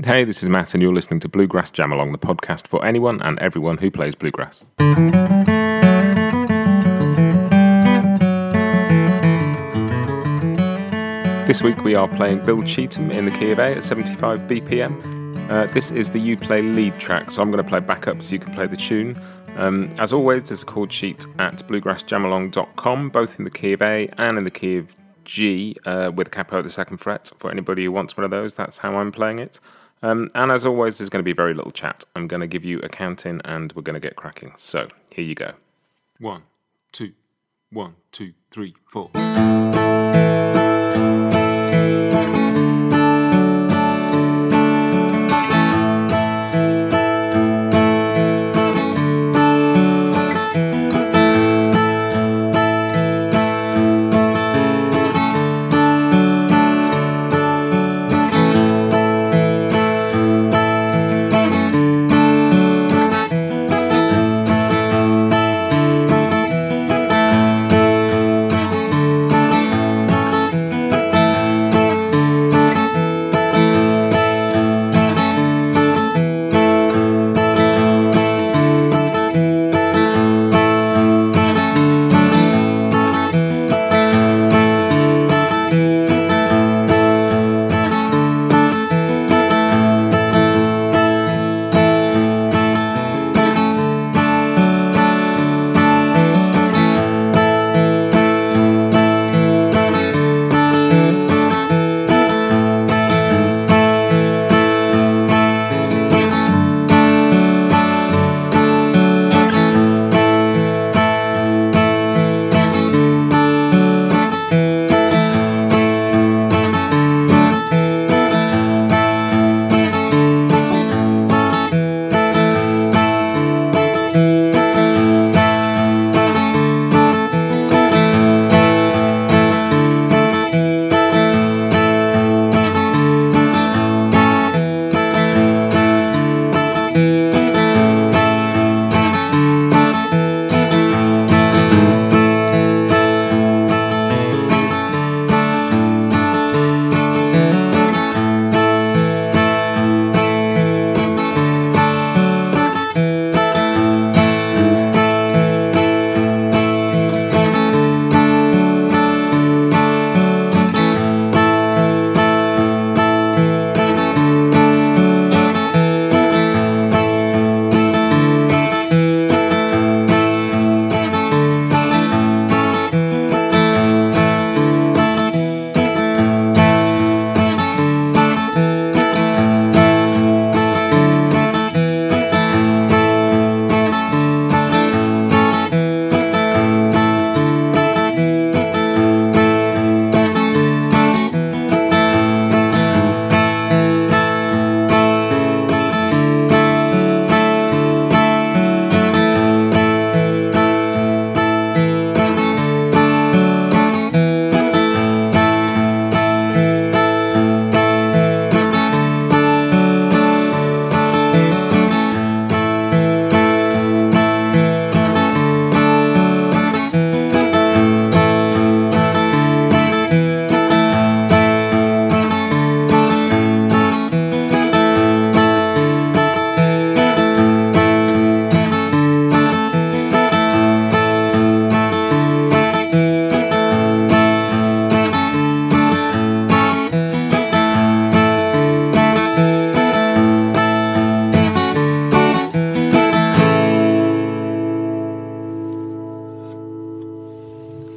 Hey, this is Matt, and you're listening to Bluegrass Jam Along, the podcast for anyone and everyone who plays bluegrass. This week we are playing Bill Cheatham in the key of A at 75 BPM. Uh, this is the You Play lead track, so I'm going to play backup so you can play the tune. Um, as always, there's a chord sheet at bluegrassjamalong.com, both in the key of A and in the key of G uh, with a capo at the second fret. For anybody who wants one of those, that's how I'm playing it. Um, and as always, there's going to be very little chat. I'm going to give you a count in and we're going to get cracking. So here you go. One, two, one, two, three, four.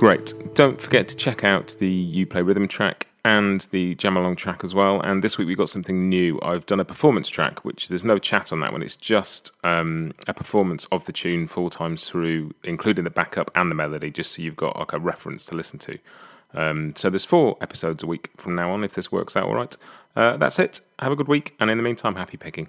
Great. Don't forget to check out the You Play Rhythm track and the Jam Along track as well. And this week we've got something new. I've done a performance track, which there's no chat on that one. It's just um, a performance of the tune four times through, including the backup and the melody, just so you've got like a reference to listen to. Um, so there's four episodes a week from now on if this works out all right. Uh, that's it. Have a good week, and in the meantime, happy picking.